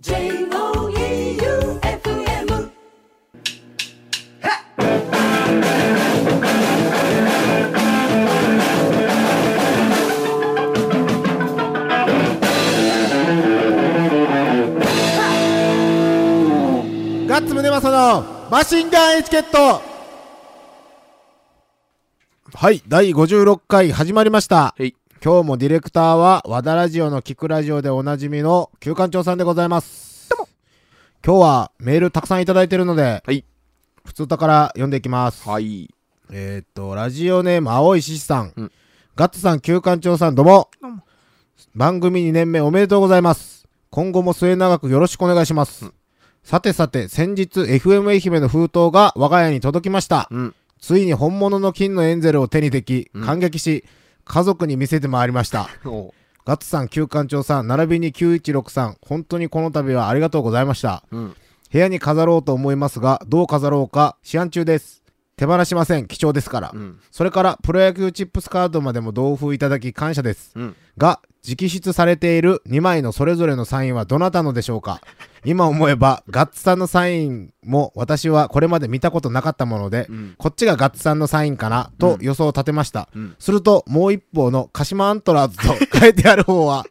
J-O-E-U-F-M ガッツムネマソのマシンガンエチケットはい、第56回始まりました。はい。今日もディレクターは和田ラジオのキクラジオでおなじみの旧館長さんでございます。今日はメールたくさんいただいてるので、はい。普通たから読んでいきます。はい。えー、っと、ラジオネーム青い獅子さん。うんガッツさん、旧館長さん、どうも。どうも番組2年目おめでとうございます。今後も末永くよろしくお願いします。うんさてさて、先日 FM 愛媛の封筒が我が家に届きました。うん。ついに本物の金のエンゼルを手にでき、うん感激し、家族に見せて回りました。おガッツさん、旧館長さん、並びに916さん、本当にこの度はありがとうございました。うん。部屋に飾ろうと思いますが、どう飾ろうか思案中です。手放しません。貴重ですから。うん。それから、プロ野球チップスカードまでも同封いただき感謝です。うん。が、直筆されている2枚のそれぞれのサインはどなたのでしょうか今思えば、ガッツさんのサインも私はこれまで見たことなかったもので、うん。こっちがガッツさんのサインかなと予想を立てました。うん。すると、もう一方の鹿島アントラーズと書いてある方は、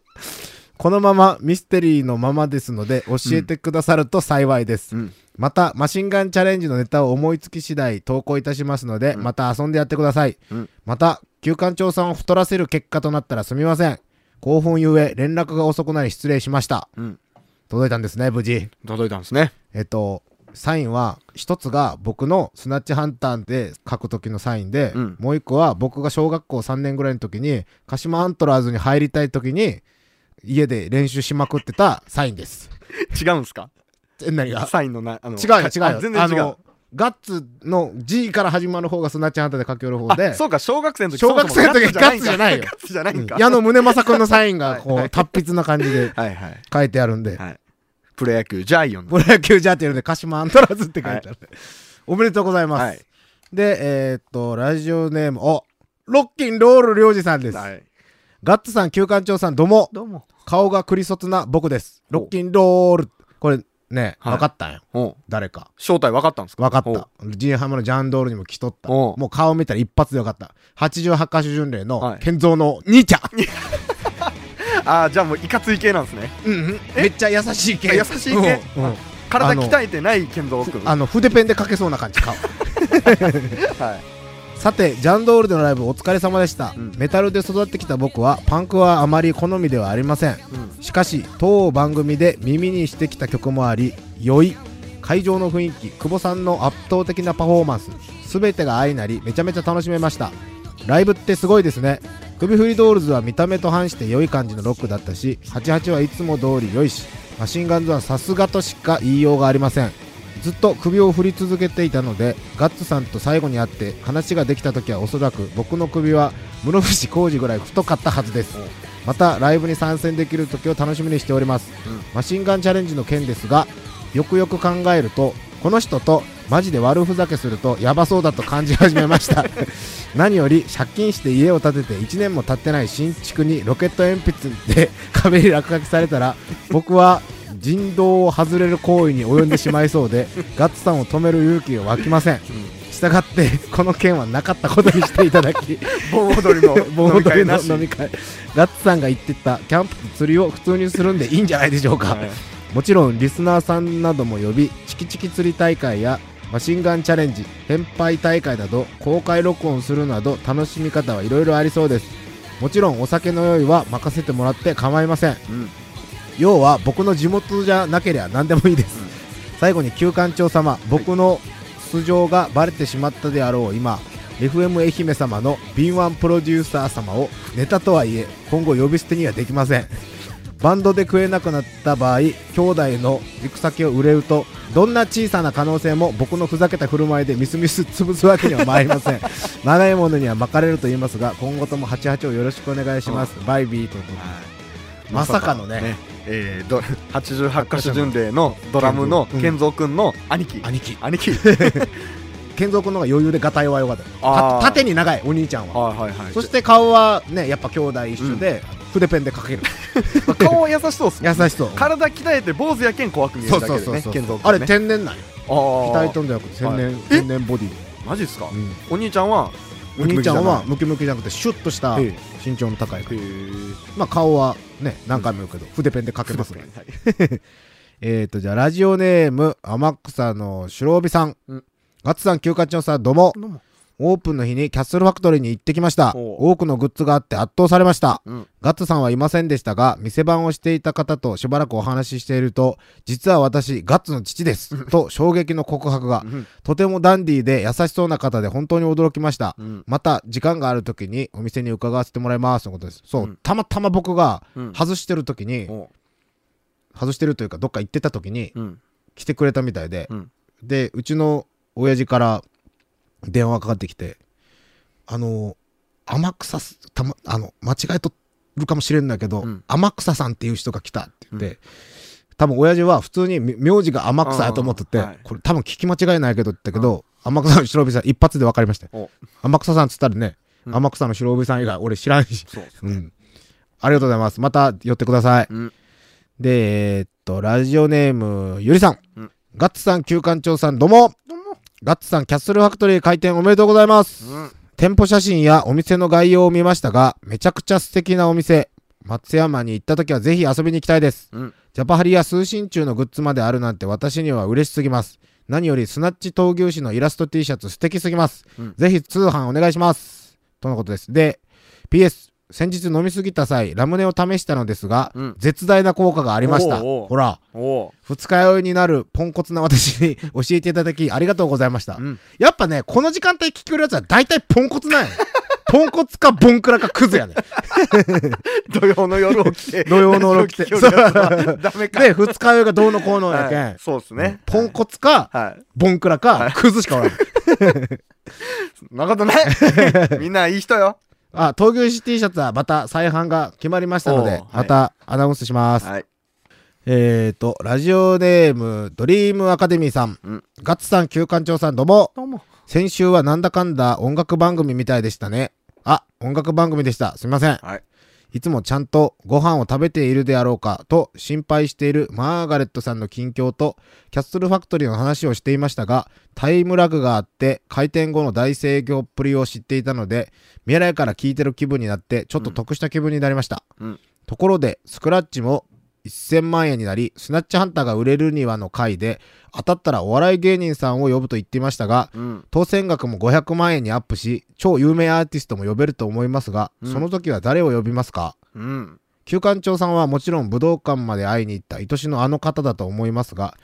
このままミステリーのままですので、教えてくださると幸いです。うん。また、マシンガンチャレンジのネタを思いつき次第投稿いたしますので、うんまた遊んでやってください。うんまた、旧館長さんを太らせる結果となったらすみません。興奮ゆえ、連絡が遅くなり失礼しました。うん。届いたんですね、無事。届いたんですね。えっと、サインは、一つが僕のスナッチハンターで書く時のサインで、うんもう一個は僕が小学校3年ぐらいの時に、鹿島アントラーズに入りたい時に、家で練習しまくってたサインです。違うんすか？え、何が？サインのな、あの、違うよ違う全然違うあの。ガッツの G から始まる方がスナッチハンターで書き寄る方であ、そうか、小学生の時小学生の時ガッツじゃないよガッツじゃないんか。矢野宗正君のサインがこはいう達筆な感じで。書いてあるんで、はい。プロ野球、ジャイオンの。プロ野球じゃっていうので鹿島アントラーズって書いてある、おめでとうございます、はい。でえーっとラジオネームおロッキンロール領事さんです、はい。ガッツさん旧館長さんどうも。どうも。顔がクリソツな僕です。ロッキンロール。これね、はい。分かったんよ。お。誰か。正体分かったんですか？分かっお。たジンハマのジャンドールにも来とった。もう顔見たら一発で分かった。88箇所巡礼のはい。健三の兄ちゃん。あー、じゃあもういかつい系なんですね。うんうん。めっちゃ優しい系。あ優しい系？うんうん。体鍛えてない健三君。あの筆ペンで描けそうな感じ顔。はい。さてジャンドールでのライブお疲れ様でした、うん。メタルで育ってきた僕はパンクはあまり好みではありません。うん。しかし当番組で耳にしてきた曲もあり良い会場の雰囲気久保さんの圧倒的なパフォーマンス全てが相なりめちゃめちゃ楽しめました。ライブってすごいですね。首振りドールズは見た目と反して良い感じのロックだったし88はいつも通り良いしマシンガンズはさすがとしか言いようがありませんずっと首を振り続けていたのでガッツさんと最後に会って話ができた時はおそらく僕の首は室伏浩二ぐらい太かったはずです。またライブに参戦できる時を楽しみにしております、うん。マシンガンチャレンジの件ですがよくよく考えるとこの人とマジで悪ふざけするとヤバそうだと感じ始めました。何より借金して家を建てて1年も経ってない新築にロケット鉛筆で 壁に落書きされたら僕は人道を外れる行為に及んでしまいそうで ガッツさんを止める勇気が湧きません。したがってこの件はなかったことにしていただき 盆踊りの盆踊りの飲み会ガッツさんが言ってたキャンプと釣りを普通にするんでいいんじゃないでしょうか、はい。もちろんリスナーさんなども呼びチキチキ釣り大会やマシンガンチャレンジ返杯大会など公開録音するなど楽しみ方はいろいろありそうです。もちろんお酒の用意は任せてもらって構いません。うん要は僕の地元じゃなければ何でもいいです、うん。最後に旧館長様僕の素性がバレてしまったであろう今 FM 愛媛様の敏腕プロデューサー様をネタとはいえ今後呼び捨てにはできません。バンドで食えなくなった場合兄弟の行く先を売れるとどんな小さな可能性も僕のふざけた振る舞いでミスミス潰すわけには参りません。長いものには巻かれると言いますが今後とも88をよろしくお願いします、バイビーとまさかのねえーど88箇所巡礼のドラムのうん健三君の兄貴。兄貴。兄貴。健三君の方が余裕でガタイは良かった。縦に長いお兄ちゃんは。はいはいはい。そして顔はねやっぱ兄弟一緒で、筆ペンで描ける。まあ顔は優優しそうっすね。優しそう。体鍛えて坊主やけん怖く見えそうるだけでねそうそうね。あれ天然なんよ鍛えとんじゃなくて天然はい。天然ボディ。マジっすか？うん。お兄ちゃんはお兄ちゃんはムムキムキじゃなくてシュッとしたえ身長の高いまあ顔はね何回も言うけど筆ペンで描けますね。はい。えーとじゃあラジオネーム天草の白帯さん。うん。ガッツさん休暇長さんどうも。どうもオープンの日にキャッスルファクトリーに行ってきました。お多くのグッズがあって圧倒されました。うん。ガッツさんはいませんでしたが店番をしていた方としばらくお話ししていると実は私ガッツの父です。と衝撃の告白がうん。とてもダンディーで優しそうな方で本当に驚きました。うん。また時間がある時にお店に伺わせてもらいますということです。そう、うん。たまたま僕がうん。外してる時にお外してるというかどっか行ってた時にうん。来てくれたみたいで、うん。でうちの親父から電話かかってきてあの天草すたまあの間違えとるかもしれんだけど、うん。天草さんっていう人が来たって言って、多分親父は普通にみ名字が天草やと思ってて、はい。これ多分聞き間違いないけどって言ったけど、天草の白帯さん一発で分かりましたよ。お。天草さんっつったらね、うん。天草の白帯さん以外俺知らんし、そううん、ありがとうございます。また寄ってください。うん。で、えーっと、ラジオネーム、ゆりさん。うん。ガッツさん、旧館長さん、どうも。どうもガッツさん、キャッスルファクトリー開店おめでとうございます。うん店舗写真やお店の概要を見ましたが、めちゃくちゃ素敵なお店。松山に行った時はぜひ遊びに行きたいです。うんジャパハリや通信中のグッズまであるなんて私には嬉しすぎます。何よりスナッチ闘牛士のイラスト T シャツ素敵すぎます。うんぜひ通販お願いします。とのことです。で、PS、先日飲みすぎた際、ラムネを試したのですが、うん。絶大な効果がありました。おうおう。ほら、お二日酔いになるポンコツな私に教えていただき ありがとうございました。うん。やっぱね、この時間帯聞くやつは大体ポンコツなんや。ね ポンコツかボンクラかクズやね 土曜の夜起きて。土曜の夜起きて。ラジオ聞きよるやつはダメか。で、二日酔いがどうのこうのやけん。はい。そうですね。ポンコツか、はい。ボンクラか、クズしかおらん。そんなことない。みんないい人よあ、闘牛士 T シャツはまた再販が決まりましたのでまたアナウンスします。はいえーと、ラジオネーム、ドリームアカデミーさん。うんガッツさん、旧館長さん、どうも。どうも先週はなんだかんだ音楽番組みたいでしたね。あ、音楽番組でした。すみません。はいいつもちゃんとご飯を食べているであろうかと心配しているマーガレットさんの近況とキャッスルファクトリーの話をしていましたがタイムラグがあって開店後の大盛況っぷりを知っていたので未来から聞いてる気分になってちょっと得した気分になりました、うん。ところでスクラッチも1000万円になりスナッチハンターが売れるにはの回で当たったらお笑い芸人さんを呼ぶと言っていましたがうん。当選額も500万円にアップし超有名アーティストも呼べると思いますが、うん。その時は誰を呼びますか？うん。旧館長さんはもちろん武道館まで会いに行った愛しのあの方だと思いますが、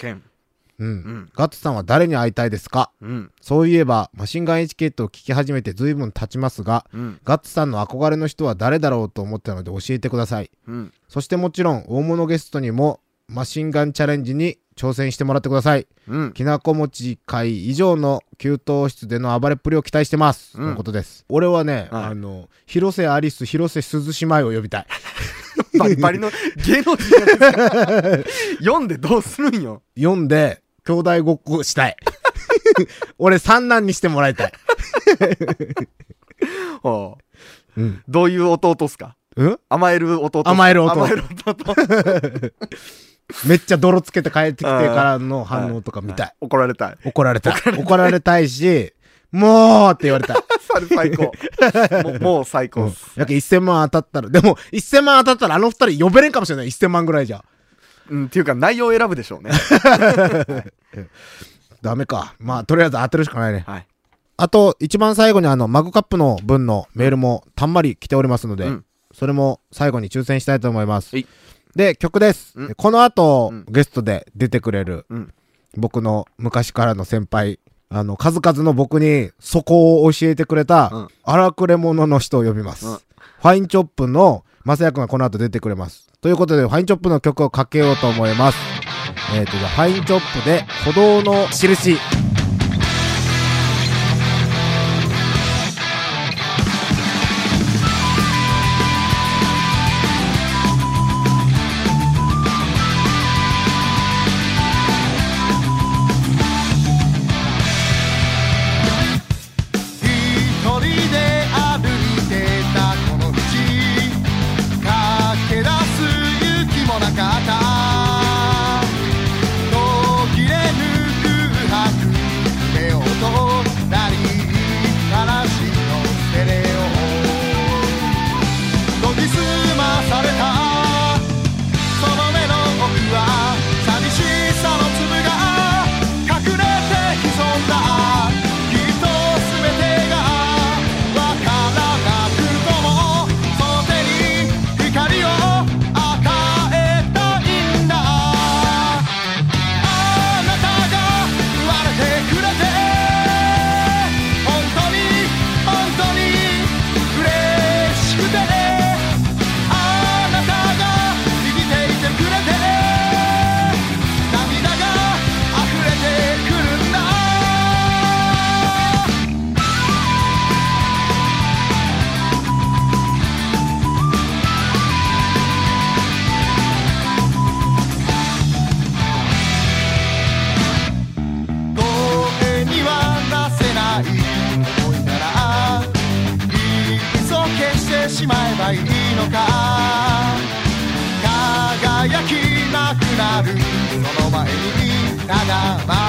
うん。うん。ガッツさんは誰に会いたいですか？うん。そういえばマシンガンエチケットを聞き始めて随分経ちますがうん。ガッツさんの憧れの人は誰だろうと思ったので教えてください。うん。そしてもちろん大物ゲストにもマシンガンチャレンジに挑戦してもらってください。うん。きなこ餅会以上の給湯室での暴れっぷりを期待してます、のことです。俺はね、はい。あの広瀬アリス広瀬鈴姉妹を呼びたい。バリバリの芸能人じゃないですか？読んでどうするんよ？読んで兄弟ごっこしたい。俺三男にしてもらいたい。ほう。うん、どういう弟っすか？うん、甘える弟甘える弟。甘える弟。めっちゃ泥つけて帰ってきてからの反応とか見たい、怒られたい。怒られたい。怒られたい。しもうって言われたい。それ最高。もうもう最高っす。やけ1000万当たったらでも1000万当たったらあの二人呼べれんかもしれない。1000万ぐらいじゃうんっていうか内容を選ぶでしょうね。ダメか。まあとりあえず当てるしかないね。はい。あと、一番最後にあの、マグカップの分のメールもたんまり来ておりますので、うん。それも最後に抽選したいと思います。はい。で、曲です。うん。この後、うん。ゲストで出てくれる、うん。僕の昔からの先輩、あの、数々の僕にそこを教えてくれた、うん。荒くれ者の人を呼びます。うん。ファインチョップの、まさやくんがこの後出てくれます。ということで、ファインチョップの曲をかけようと思います。えっ、と、じゃあ、ファインチョップで、歩道の印。nada más.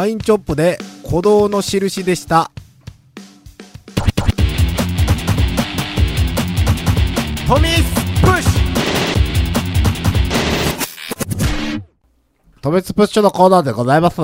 ファインチョップで鼓動の印でした。トミスプッシュトミスプッシュのコーナーでございます。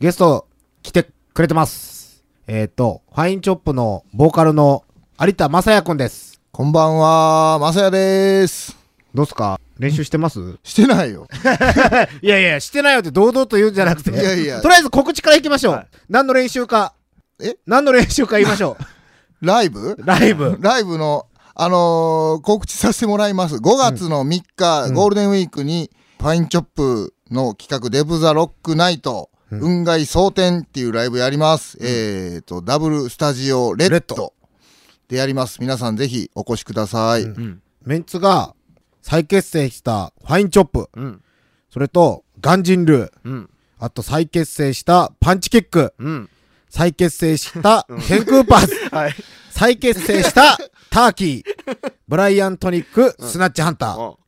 ゲスト来てくれてます。えっ、と、ファインチョップのボーカルの有田正也くんです。こんばんは、まさやです。どうっすか？練習してます？してないよ。いやいや、してないよって堂々と言うんじゃなくて。いやいやとりあえず告知からいきましょう。はい何の練習か。え？何の練習か言いましょ ライブ？う。ライブ。ライブの、あのー告知させてもらいます。5月の3日、うんゴールデンウィークに、ファインチョップの企画、デブ・ザ・ロック・ナイト、うん雲外蒼天っていうライブやります。えっ、と、ダブルスタジオレッドでやります。皆さんぜひお越しください。うんうん。メンツが再結成したファインチョップ。うん。それと、ガンジンルー。うん。あと再結成したパンチキック。うん。再結成した天空パス。はい。再結成したターキー。ブライアントニック、スナッチハンター。お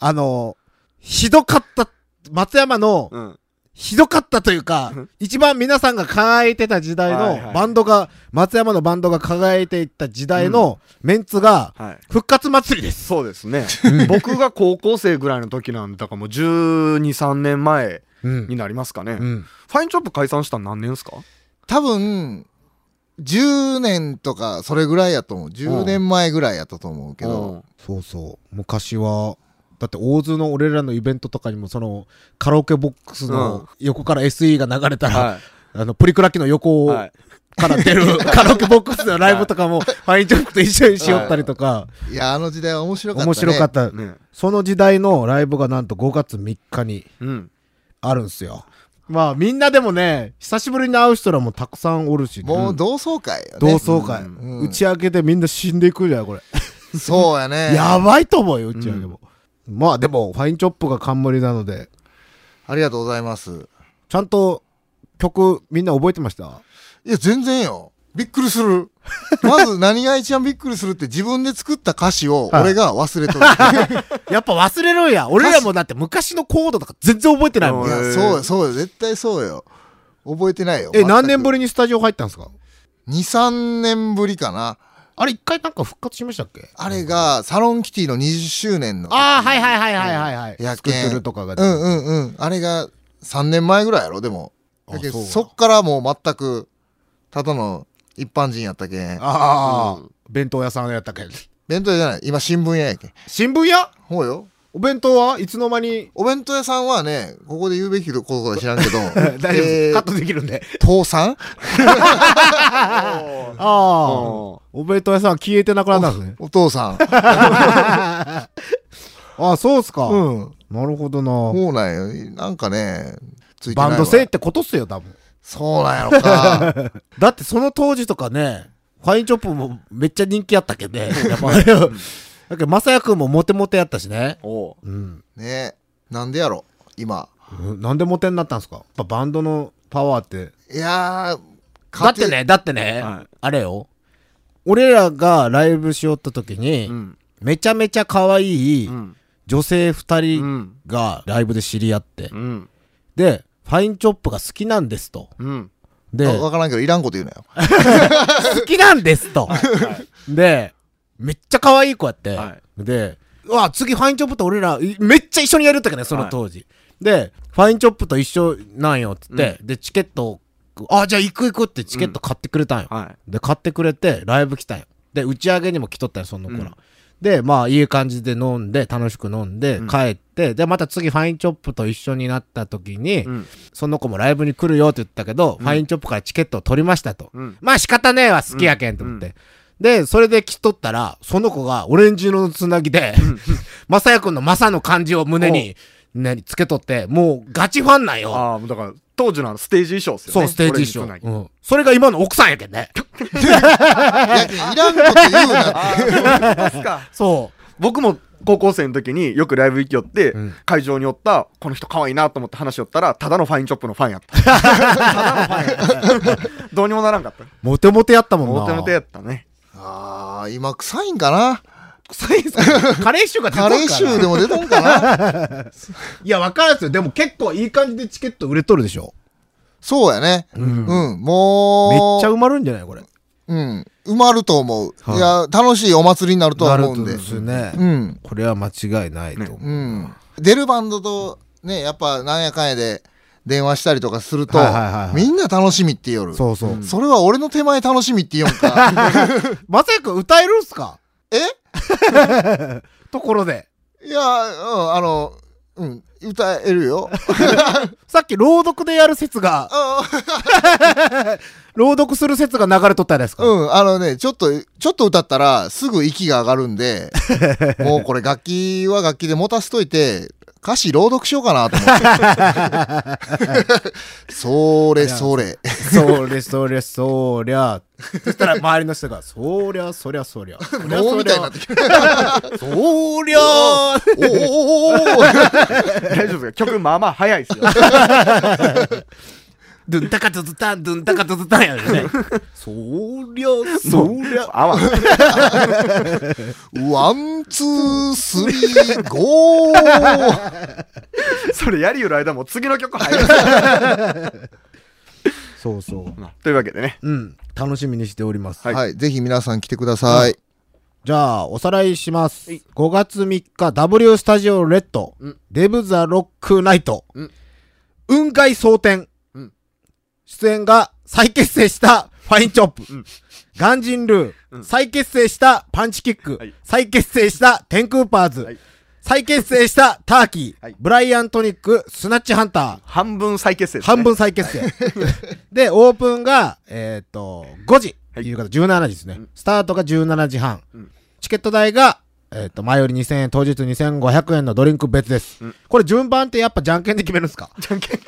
あのー、ひどかった、松山の、うん。ひどかったというか、一番皆さんが輝いてた時代のバンドが、松山のバンドが輝いていった時代のメンツが、はい。復活祭りです。そうですね。僕が高校生ぐらいの時なんで、だからもう12、3年前うんになりますかね。フうん。ァインチョップ解散したの何年ですか？多分、10年とか、それぐらいやと思う。10年前ぐらいやったと思うけど。そうそう。昔は、だって大津の俺らのイベントとかにもそのカラオケボックスうんの横から SE が流れたら、はあのプリクラ機の横い。はい。から出る カラオケボックスのライブとかもファインチョップと一緒にしよったりとか、いや、あの時代は面白かったね。面白かった。ね。その時代のライブがなんと5月3日にうん。あるんすよ。まあみんなでもね、久しぶりに会う人らもたくさんおるし、ね、もう同窓会よね。同窓会、うん打ち上げでみんな死んでいくじゃん、これ。そうやね。やばいと思うよ、打ち上げも。まあでも、ファインチョップが冠なので、ありがとうございます。ちゃんと曲みんな覚えてました？いや、全然よ。びっくりする。まず何が一番びっくりするって自分で作った歌詞をはい俺が忘れとる。やっぱ忘れるんや。俺らもだって昔のコードとか全然覚えてないもん。いや、そうよ、そうよ。絶対そうよ。覚えてないよ。え、何年ぶりりにスタジオ入ったんですか ?2、3年ぶりかな。あれ一回なんか復活しましたっけ？あれが、サロンキティの20周年の。ああ、はいはいはいはいはいはい。やスクートルとかが。うんうんうん。あれが3年前ぐらいやろ、でも。あだけどそっからもう全く、ただの一般人やったけん。ああ、弁当屋さんやったっけ弁当屋じゃない。今新聞屋やけん。新聞屋？ほうよ。お弁当はいつの間に？お弁当屋さんはね、ここで言うべきことか知らんけど、大丈夫えーカットできるんで。倒産？ああ。おお弁当屋さんは消えてなくなったんですね。お父さん。ああ、そうっすか。うん。なるほどな。そうなんよ。なんかね、ついてないわバンド制ってことっすよ、多分。そうなんやろか。だってその当時とかね、ファインチョップもめっちゃ人気あったけどね。やっぱ。だけど、まさやくんもモテモテやったしね。おうん。ねなんでやろ、今。うんなんでモテになったんですか？やっぱバンドのパワーって。いやー、だってね、だってね、はいあれよ。俺らがライブしよった時に、うん。めちゃめちゃ可愛いうん。女性二う人ん。がライブで知り合って、うん。で、ファインチョップが好きなんですと。うん。で、わわからんけど、いらんこと言うなよ。好きなんですと。で、めっちゃ可愛い子やって。はで、うわ、次ファインチョップと俺ら、いめっちゃ一緒にやるったけどね、その当時。で、ファインチョップと一緒なんよって言って、で、チケットを、あ、じゃあ行く行くってチケット買ってくれたんよ。はい。で、買ってくれて、ライブ来たんよ。で、打ち上げにも来とったんよ、その子ら。で、まあ、いい感じで飲んで、楽しく飲んで、うん帰って、で、また次、ファインチョップと一緒になった時に、うん。その子もライブに来るよって言ったけど、ファインチョップからチケットを取りましたと。うん。まあ仕方ねえわ、好きやけんと思って。で、それで来とったら、その子がオレンジ色のつなぎで、まさやくんのまさの漢字を胸に、ね、つけとって、もうガチファンなんよ。ああ、だから、当時のあのステージ衣装っすよね。そう、ステージ衣装。うん。それが今の奥さんやけんね。いや、いらんこと言うなって。そ僕も高校生の時によくライブ行きよって、うん会場におったこの人可愛いなと思って話しよったらただのファインチョップのファンやった ただのファンやった どうにもならんかったう。モテモテやったもんな。モテモテやったねあー、今臭いんかな？臭いっすか？カレー臭が出とカんからレー臭でも出とんかな？いや、わからんっすよ。でも結構いい感じでチケット売れとるでしょ。そうやね。うんうん。もう。めっちゃ埋まるんじゃないこれ。うん。埋まると思う。はいいや、楽しいお祭りになるとは思うんでなると。ですね。うん。これは間違いないと思う。うん。出るバンドと、ね、やっぱなんやかんやで電話したりとかするとはいはいはいは、いみんな楽しみって言る。そうそう。それは俺の手前楽しみって言うんか。まさやくん歌えるんすか？え？ところで。いや、うん、あの、うん、歌えるよ。さっき朗読でやる説が、朗読する説が流れとったじゃないですか。うん、あのね、ちょっと、ちょっと歌ったらすぐ息が上がるんで、もうこれ楽器は楽器で持たせといて、歌詞朗読しようかなと思って。それそれ。それそれそりゃ。そしたら周りの人が、そりゃそりゃそりゃ。そみたいになってきて。そりゃおーお 大丈夫ですか曲まあまあ早いですよ。ドゥンタカドゥズタン、ドゥンタカドゥズタンやね。そりゃ、そりゃ。あわ。one、two、three、goそれやりよる間も次の曲入る。そうそう。というわけでね。うん。楽しみにしております。はいはい、ぜひ皆さん来てください。じゃあ、おさらいします。はい5月3日、W スタジオレッド、うんデブ・ザ・ロック・ナイト、うん雲海蒼天、うん出演が再結成したファインチョップ、ん。ガンジンルー、うん。再結成したパンチキック、はい。再結成したテンクーパーズ、はい。再結成したターキー、はい。ブライアントニック、スナッチハンター、半分再結成ね。半分再結成。で、オープンが、えっ、と、5時。はい。夕方17時ですね。うん。スタートが17時半。うん。チケット代が、えっ、と、前より2000円、当日2500円のドリンク別です。うん。これ順番ってやっぱじゃんけんで決めるんですか？じゃんけん。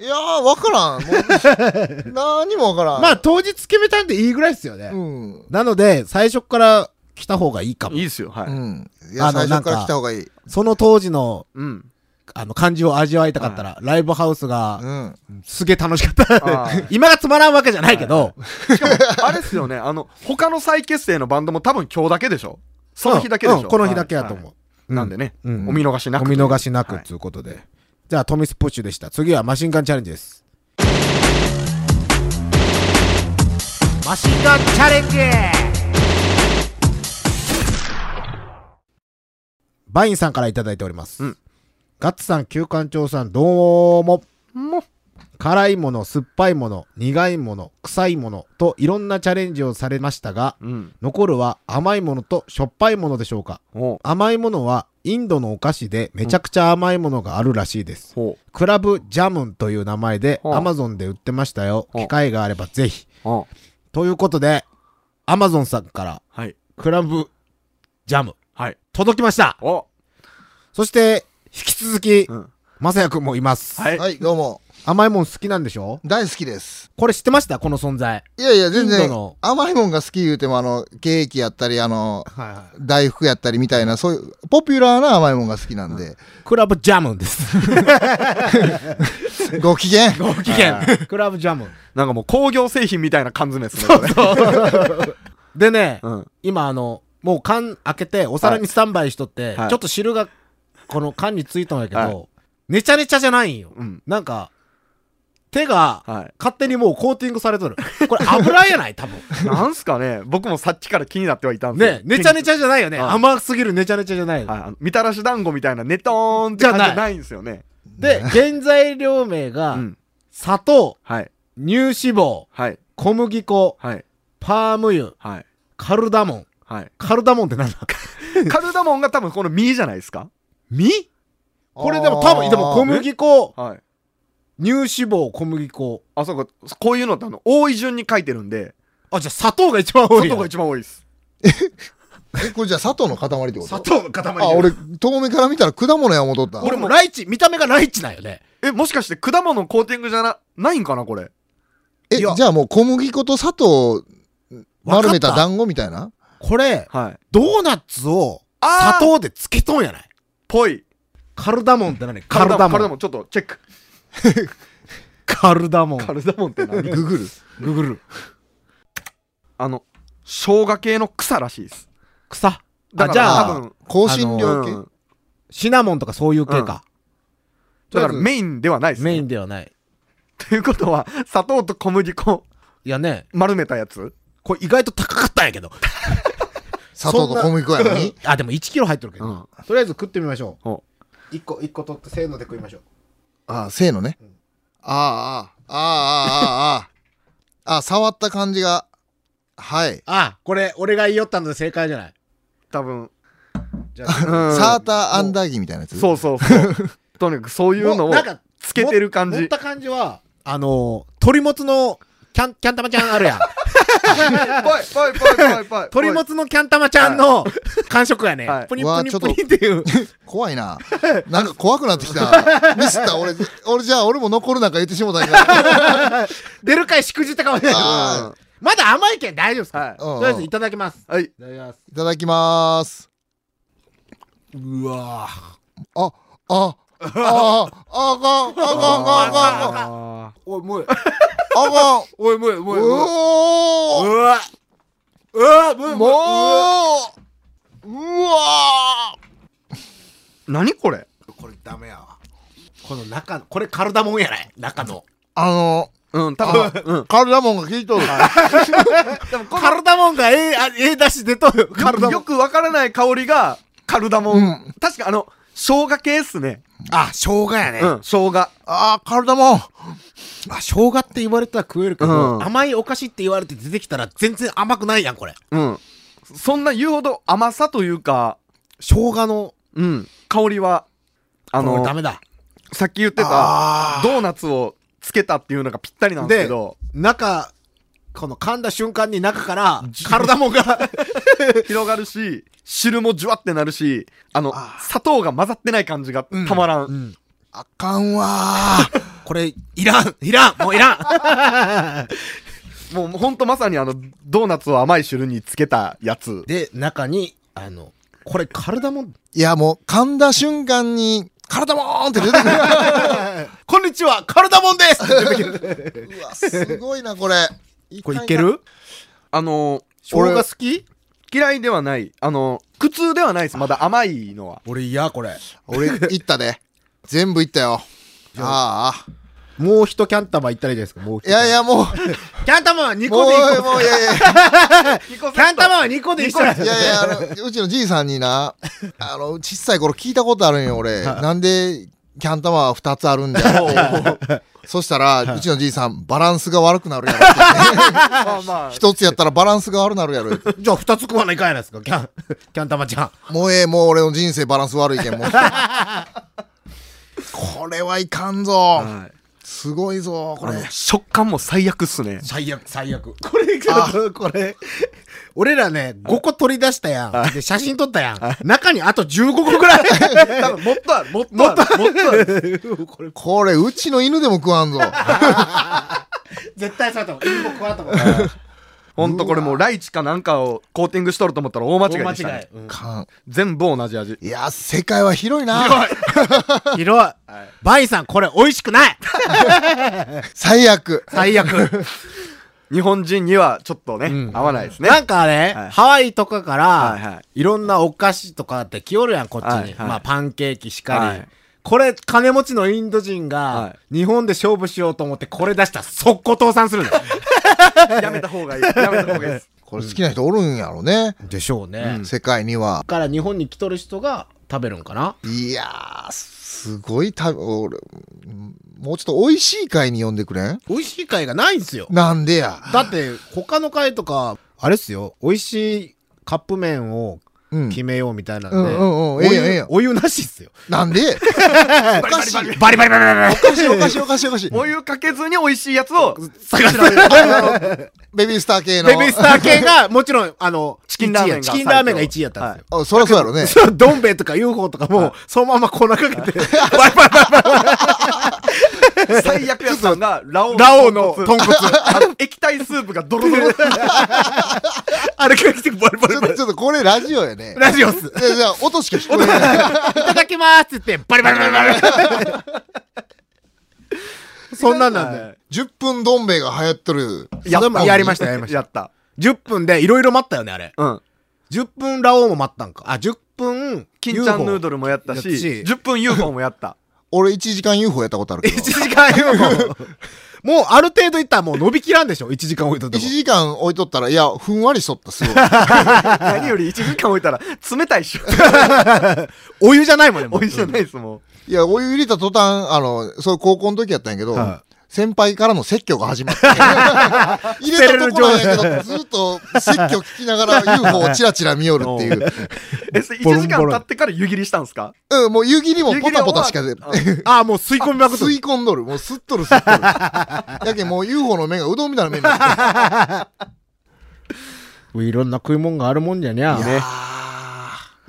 いやー、わからん。もう 何もわからん。まあ、当日決めたんでいいぐらいですよね。うん。なので、最初から来た方がいいかもいい。ですよ。はい。うん。いや、あの最初からなんか来た方がいい。その当時の、うん。あの、感じを味わいたかったら、ライブハウスが、うん。すげえ楽しかったあー。今がつまらんわけじゃないけど、あれっすよね。あの、他の再結成のバンドも多分今日だけでしょ？その日だけでしょ、うんこの日だけやと思う。はいなんでね、うんお見逃しなく。お見逃しなくはいということで。じゃあ、トミスプッシュでした。次はマシンガンチャレンジです。マシンガンチャレンジバインさんからいただいております。うんガッツさん、旧館長さん、どうも。も辛いもの、酸っぱいもの、苦いもの、臭いものといろんなチャレンジをされましたが、うん。残るは甘いものとしょっぱいものでしょうかほ甘いものはインドのお菓子でめちゃくちゃ甘いものがあるらしいです。う。ほクラブジャムンという名前でアマゾンで売ってましたよ。機会があればぜひ。ということで、アマゾンさんからう。はい。クラブジャムはい。届きました。おそして、引き続きう、ん。まさやくんもいます。はい。はい、どうも。甘いもん好きなんでしょ？大好きです。これ知ってました？この存在。いやいや、全然の、甘いもんが好き言うても、あの、ケーキやったり、あの、はいはい。大福やったりみたいな、そういう、ポピュラーな甘いもんが好きなんで、クラブジャムンです。ご機嫌。ご機嫌。クラブジャムン。なんかもう工業製品みたいな缶詰ですね。でね、うん。今あの、もう缶開けてお皿にスタンバイしとって、はいちょっと汁がこの缶についたんやけど、はいねちゃねちゃじゃないんよ。うん。なんか、手がはい。勝手にもうコーティングされとる。これ油やない？多分。なんすかね？僕もさっきから気になってはいたんでね、ねちゃねちゃじゃないよね。はい甘すぎるねちゃねちゃじゃない。はいみたらし団子みたいなネトーンって感じじゃないんですよね。で、原材料名が、うん。砂糖、はい。乳脂肪、はい。小麦粉、はい。パーム油、はい。カルダモン。はい。カルダモンってなんだ？カルダモンが多分この実じゃないですか？実？これでも多分、でも小麦粉、はい。乳脂肪、小麦粉。あ、そうか。こういうのってあの、多い順に書いてるんで、あ、じゃあ砂糖が一番多い。砂糖が一番多いです。え、これじゃあ砂糖の塊ってこと？砂糖の塊あ、俺、遠目から見たら果物や思っとった。俺もライチ、見た目がライチなんよね。え、もしかして果物コーティングじゃな、ないんかなこれ？え、じゃあもう小麦粉と砂糖丸めた団子みたいな？これ、はい。ドーナツを砂糖でつけとんやない？ぽい。カルダモンって何？カルダモン。カルダモン、ちょっとチェック。カルダモン。カルダモンって何？ググる。ググる。あの、生姜系の草らしいです。草？じゃあ、香辛料系、うんシナモンとかそういう系か。だからメインではないですね。メインではない。ということは、砂糖と小麦粉いやね、丸めたやつ？これ意外と高かったんやけど。砂糖と小麦粉やのに？あ、でも1キロ入ってるけど。うんとりあえず食ってみましょおう。1個、一個取ってせーので食いましょう。ああ、せーのね。ああ、ああ、ああ、ああ、ああ、触った感じが、はい。あ、これ、俺が言いよったので正解じゃない？多分。じゃあ、うんサーターアンダーギーみたいなやつそうそうそう。とにかくそういうのをなんか、つけてる感じ持っ。た感じは、あのー、鳥もつのキャン、キャン玉ちゃんあるやん。ぽいぽいぽいぽいぽい。鳥もつのキャン玉ちゃんの感触やね。はいプニプニプニっていう。怖いな。なんか怖くなってきた。ミスった。俺、俺じゃあ俺も残るなんか言ってしもたんや。出るかいしくじったかもしれない。あまだ甘いけん大丈夫ですか？とりあえずいただきます。はい。いただきます。いただきます。うわあ、あ、あ、あ、あ、あ、あ、あ、あ、あおい、もう、あ、あ、おい、もう、もう、う。わうわもう、もう、うわ何これこれダメやわ。この中、これカルダモンやない中の。あの、うん、多分。うん。カルダモンが効いとる。カルダモンがええ、ええ出し出とる。よくわからない香りがカルダモン。確かあの、生姜系っすね。あ、生姜やね。うん、生姜。あー、カルダモン。あ、生姜って言われたら食えるけど、うん甘いお菓子って言われて出てきたら全然甘くないやん、これ。うん。そんな言うほど甘さというか、生姜の、うん、香りは、あのダ、メだ。さっき言ってた、ドーナツをつけたっていうのがぴったりなんですけど、中、この噛んだ瞬間に中からカルダモンが、広がるし、汁もじゅわってなるし、あの、砂糖が混ざってない感じがたまらん。うんあかんわー。これ、いらんいらんもういらん もうほんとまさにあの、ドーナツを甘い汁につけたやつ。で、中に、あの、これカルダモン、いや、もう、噛んだ瞬間に、カルダモーンって出てくる。こんにちはカルダモンですって出てくるうわ、すごいな、これ。これいける？あの、生姜俺好き？嫌いではない。あの、苦痛ではないです。まだ甘いのは。俺嫌これ。俺、いったで。全部いったよ。ああ。もう一キャン玉いったらいいじゃないですか、もう一いやいや、もう、キャン玉は2もう、個でいいもう、いやいや、キャン玉は2個で一緒だいやいや、あの、うちのじいさんにな、あの、小さい頃聞いたことあるんよ、俺。なんで、キャン玉は2つあるんだよ。そしたら、うちのじいさん、バランスが悪くなるやろって言って。まあまあ、一つやったらバランスが悪くなるやろって。じゃあ2つ食わないかんやないですか、キャン、キャン玉ちゃん。もうええ、もう俺の人生バランス悪いけん、もう。これはいかんぞ。はいすごいぞ、これ。食感も最悪っすね。最悪、最悪。これ、これ、俺らね、5個取り出したやん。で、写真撮ったやん。中にあと15個ぐらい。多分もっとある、もっとある、もっとある。これ、これ、うちの犬でも食わんぞ。絶対そうだと思う。1個食わんと思う。ほんとこれもうライチかなんかをコーティングしとると思ったら大間違いでしたね。うん。全部同じ味。いや、世界は広いな。広い。バイさん、これ美味しくない 最悪。最悪。日本人にはちょっとね、ん合わないですね。なんかね、はいハワイとかから、はいはいいろんなお菓子とかって来よるやん、こっちに。はいはいまあ、パンケーキしかり。はいこれ、金持ちのインド人はが、日本で勝負しようと思って、これ出したら速攻倒産するんだよ。やめた方がいい。やめた方がいいです。これ好きな人おるんやろね。でしょうね。世界にはだ。から日本に来とる人が食べるんかな？いやー、すごいた、俺、うんもうちょっと美味しい会に呼んでくれん？美味しい会がないんすよ。なんでや？だって、他の会とか、あれっすよ、美味しいカップ麺をうん。決めようみたいなんで、うんうんうん。お湯お湯なしっすよ。なんで？おかしい。バリバリバリバリバリおかしいおかしいおかしいおかしい。お湯かけずに美味しいやつを、探してベビースター系の。ベビースター系が、もちろん、あの、チキンラーメンが1位やチキンラーメンが1位やったんですよ。あそりゃそうやろね。そうどん兵衛とか UFO とかも、そのまま粉かけて、バリバリバリ最悪やったんが、ラオウラオウの豚骨。あの 液体スープがドロドロ。あれかけてバリバリバリちょっと、。これラジオやね。ラジオっす。いやじゃあ、音しか聞こえない。いただきますって言って、バリバリバリバリ。そんなんなんだよ。10分どん兵衛が流行ってる。ややりました、やりました。やった。10分でいろいろ待ったよね、あれ。うん。10分ラオウも待ったんか。あ、10分、金ちゃんヌードルもやったし、やったし10分 UFO もやった。俺1時間 UFO やったことあるけど1。時間 UFO。もうある程度いったらもう伸びきらんでしょ ?1 時間置いとって1も。時間置いとったら、いや、ふんわりしとった、すごい。何より1時間置いたら冷たいっしょ。お湯じゃないもんね、もう美味しいじゃないですもいや、お湯入れた途端、あの、そう高校の時やったんやけど、は先輩からの説教が始まって。入れたとこなんやけど、ずっと説教聞きながら UFO をチラチラ見よるっていう。う。え、それ1ボロンボロン時間経ってから湯切りしたんですか？うん、もう湯切りもポタポタしか出る。ああ、もう吸い込みまくっ吸い込んどる。もう吸っとる吸っとる。やけんもう UFO の麺がうどんみたいな麺になって いろんな食い物があるもんじゃにゃ。る。いやー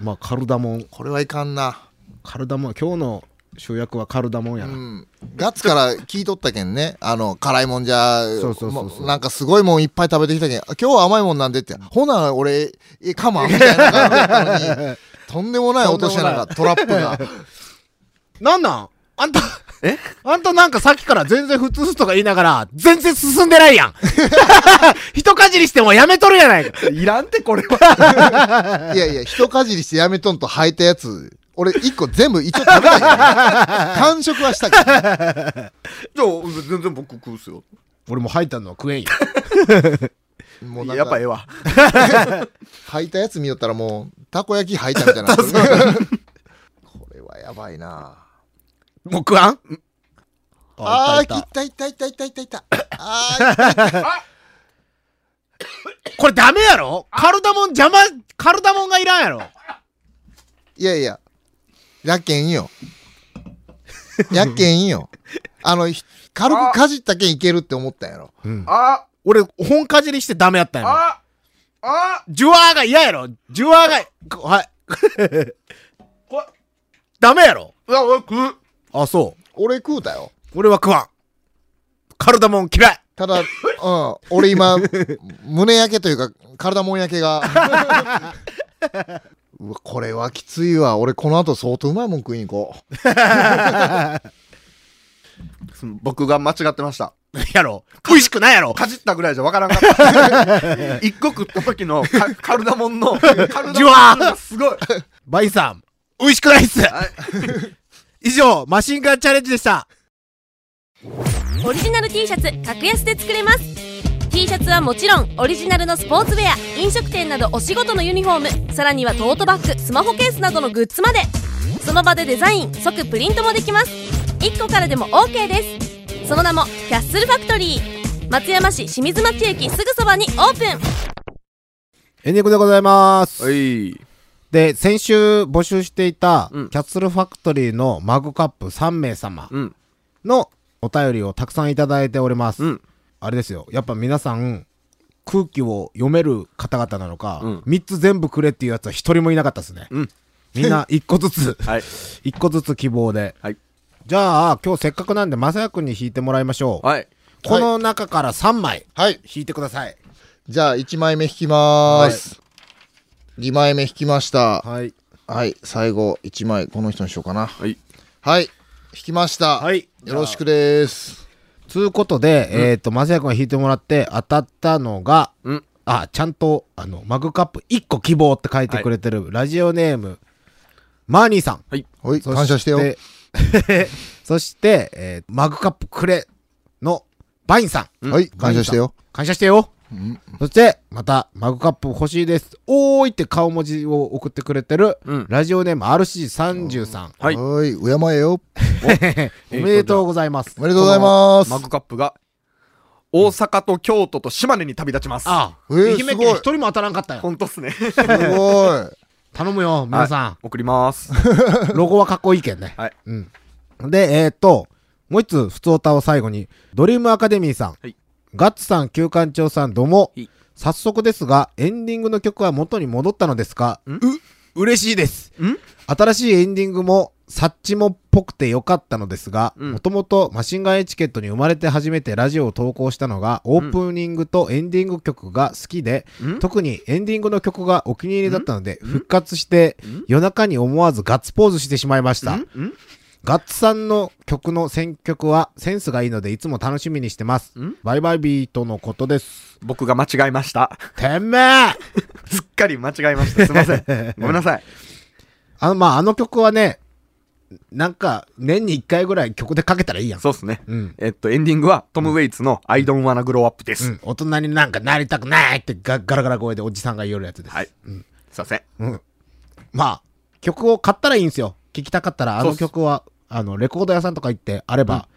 まあ、カルダモン。これはいかんな。カルダモン。今日の主役はカルダモンやな。うん。ガッツから聞いとったけんね。あの、辛いもんじゃ、そうそうそうそうもなんかすごいもんいっぱい食べてきたけん、あ今日は甘いもんなんでって。ほな、俺、え、かまんみたいな とんでもない落とし穴が、トラップが。なんなん？あんた、え？あんたなんかさっきから全然普通とか言いながら、全然進んでないやん。一かじりしてもやめとるやないか。いらんってこれは。いやいや、一かじりしてやめとんと吐いたやつ、俺一個全部一応食べない、完食はしたけど。じゃあ全然僕食うっすよ。俺も吐いたのは食えんよ。も うやっぱええわ。吐いたやつ見よったらもうたこ焼き吐いたみたいな。これはやばいな。もう食わん？ああいったいった。いったいったいったいったああいったいった。これダメやろ？カルダモン邪魔カルダモンがいらんやろ？いやいややっけんいいよ。やっけんいいよ。あの、ひ軽くかじったけんいけるって思ったんやろ。あ、俺、本かじりしてダメやったんやろ。あ、あ、ジュワーが嫌やろジュワーが、こはい。こダメやろうわ、俺食う。あ、そう。俺食うたよ。俺は食わん。カルダモン嫌いただ、うん、俺今、胸焼けというか、体もん焼けが。うわ、これはきついわ。俺この後相当うまいもん食いに行こう。僕が間違ってました。やろ美味しくないやろかじったぐらいじゃわからんかった。一個食った時のカカルダモンの、カルダモンジュワーがすごい。バイさん、美味しくないっす以上、マシンガンチャレンジでした。オリジナル T シャツ格安で作れますシャツはもちろんオリジナルのスポーツウェア飲食店などお仕事のユニフォームさらにはトートバッグスマホケースなどのグッズまでその場でデザイン即プリントもできます1個からでも OK ですその名もキャッスルファクトリー松山市清水町駅すぐそばにオープンエンディングでございます。はい。で、先週募集していた、うんキャッスルファクトリーのマグカップ3名様うん。のお便りをたくさんいただいております。うん。あれですよ。やっぱ皆さん、空気を読める方々なのか、うん3つ全部くれっていうやつは一人もいなかったですね。うんみんな 1個ずつ、はい。1個ずつ希望で。はい。じゃあ、今日せっかくなんで、まさやくんに引いてもらいましょう。はい。この中から3枚、はい。引いてください。じゃあ、1枚目引きまーす。2枚目引きました。はい。はい。最後、1枚、この人にしようかな。はい。はい。引きました。はいよろしくです。つうことで、えっ、と、まさやくんが引いてもらって、当たったのが、うん。あ、ちゃんと、あの、マグカップ1個希望って書いてくれてる、ラジオネーム、マーニーさん。はい。そ感謝してよ。そして、えーマグカップくれのバインさん。はい。感謝してよ。感謝してよ。そして、また、マグカップ欲しいです。おーいって顔文字を送ってくれてる、うんラジオネーム RC33。はい。はい。敬えよ。おめでとうございます。おめでとうございます。マグカップが、大阪と京都と島根に旅立ちます。あ、えー愛媛すごい県一人も当たらんかったよ。ほんとっすね。すごい。頼むよ、皆さん。送ります。ロゴはかっこいいけんね。はい。うん。で、えーっと、もう一つ、普通歌を最後に、ドリームアカデミーさん。はいガッツさん、旧館長さん、どうも。はい。早速ですが、エンディングの曲は元に戻ったのですか？ん。う、嬉しいです。ん？新しいエンディングも、サッチモっぽくてよかったのですが、うん。もともとマシンガンエチケットに生まれて初めてラジオを投稿したのが、オープニングとエンディング曲が好きで、ん？特にエンディングの曲がお気に入りだったので、復活して、夜中に思わずガッツポーズしてしまいました。ガッツさんの曲の選曲はセンスがいいのでいつも楽しみにしてますん？バイバイビートのことです。僕が間違えました。てめえすっかり間違えました。すいません。ごめんなさい。あの、まあ、あの曲はね、なんか、年に1回ぐらい曲でかけたらいいやん。そうっすね。うん。えっと、エンディングはトム・ウェイツの I don't wanna grow up です。うん。大人になんかなりたくないってガガラガラ声でおじさんが言うやつです。はい。うん。すいません。うん。まあ、曲を買ったらいいんですよ。聴きたかったら、あの曲は、あの、レコード屋さんとか行ってあれば、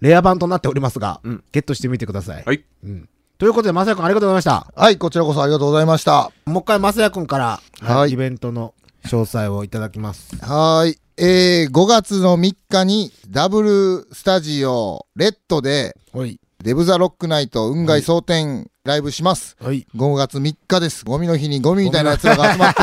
レア版となっておりますが、うんゲットしてみてください。はい。うん。ということで、まさやくんありがとうございました。はい、こちらこそありがとうございました。もう一回、まさやくんから、はいイベントの詳細をいただきます。はーい。えー、5月の3日にダブルスタジオレッドではい。デブザロックナイト雲外蒼天ライブします。はい。5月3日です。ゴミの日にゴミみたいな奴らが集まっ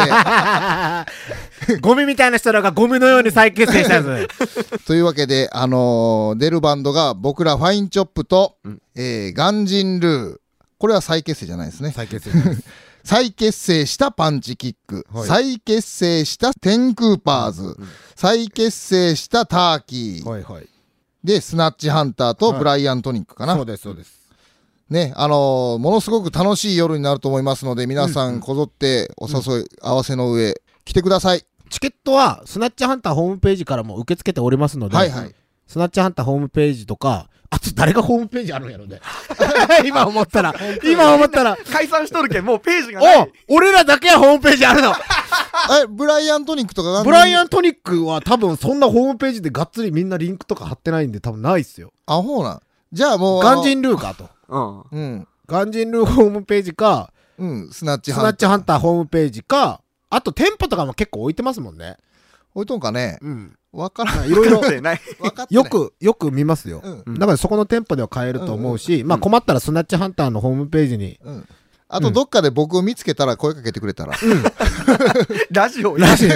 て、ゴミみたいな人らがゴミのように再結成したやつ。というわけで、あのー出るバンドが僕らファインチョップと、うんえー、ガンジンルー。これは再結成じゃないですね。再結成です。再結成したパンチキック。はい再結成したテンクーパーズ。再結成したターキー。はいはい。で、スナッチハンターとはいブライアントニックかな。そうです、そうです。ね、あのーものすごく楽しい夜になると思いますので、皆さんこぞってお誘い合わせの上、来てください。チケットは、スナッチハンターホームページからも受け付けておりますので、はいはい。スナッチハンターホームページとか、あと誰がホームページあるんやろね。今思ったら、今思ったら、解散しとるけん、もうページがない。お俺らだけはホームページあるの え、ブライアントニックとかブライアントニックは多分そんなホームページでがっつりみんなリンクとか貼ってないんで多分ないっすよ。アホなん。じゃあもう、ガンジンルーかと。うん。うん。ガンジンルーホームページか、うん、スナッチスハンナッチハンターホームページか、あと店舗とかも結構置いてますもんね。置いとんかね？うん。わからん。いろいろ分かってない。わかってないよ。く、よく見ますよ。うん。だからそこの店舗では買えると思うし、まあ困ったらスナッチハンターのホームページに。うん。あと、どっかで僕を見つけたら声かけてくれたら。ラジオらしい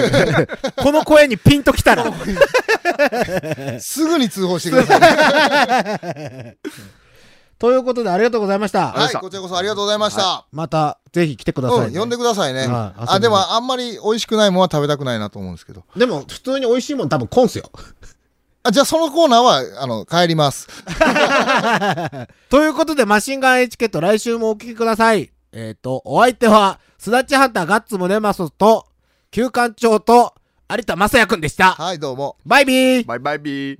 この声にピンときたら。すぐに通報してください。ということでありがとうございました。はい、こちらこそありがとうございました。またぜひ来てください、うん、呼んでくださいね。あ、でもあんまり美味しくないもんは食べたくないなと思うんですけど。でも普通に美味しいもん多分コンすよ。あ、じゃあそのコーナーは、あの、帰ります。ということでマシンガンエチケット来週もお聞きください。えっ、と、お相手は、スナッチハンターガッツムネマソと、旧館長と、有田正也くんでした。はい、どうも。バイビーバイバイビー。